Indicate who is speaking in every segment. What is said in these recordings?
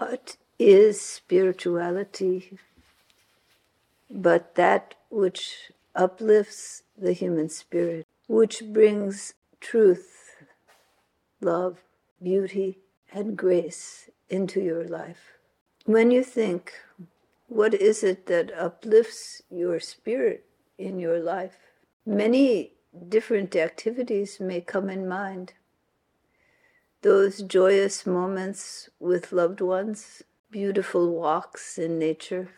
Speaker 1: What is spirituality but that which uplifts the human spirit, which brings truth, love, beauty, and grace into your life? When you think, what is it that uplifts your spirit in your life? Many different activities may come in mind. Those joyous moments with loved ones, beautiful walks in nature,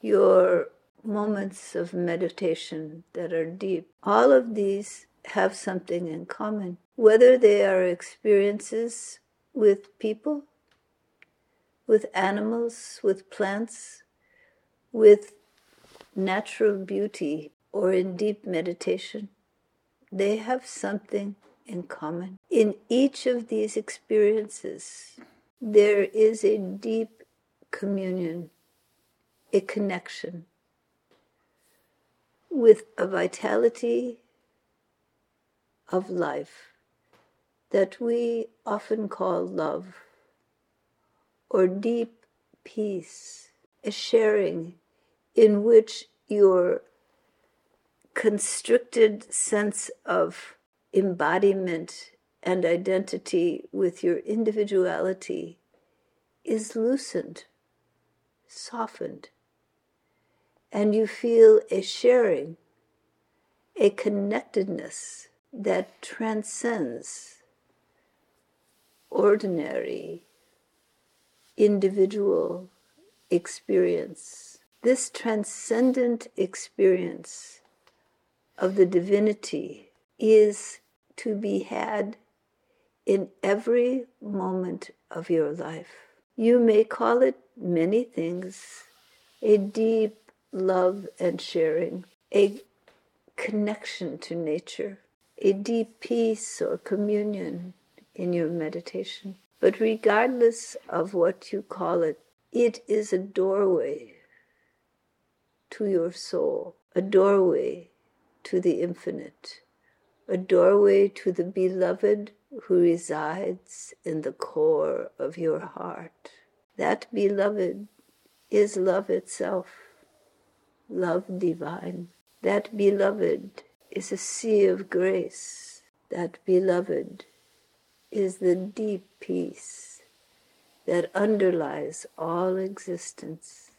Speaker 1: your moments of meditation that are deep. All of these have something in common, whether they are experiences with people, with animals, with plants, with natural beauty or in deep meditation, they have something in common. In each of these experiences, there is a deep communion, a connection with a vitality of life that we often call love or deep peace, a sharing in which your constricted sense of embodiment and identity with your individuality is loosened, softened, and you feel a sharing, a connectedness that transcends ordinary individual experience. This transcendent experience of the divinity is to be had in every moment of your life. You may call it many things a deep love and sharing, a connection to nature, a deep peace or communion in your meditation. But regardless of what you call it, it is a doorway to your soul, a doorway to the infinite, a doorway to the beloved who resides in the core of your heart. That beloved is love itself, love divine. That beloved is a sea of grace. That beloved is the deep peace that underlies all existence.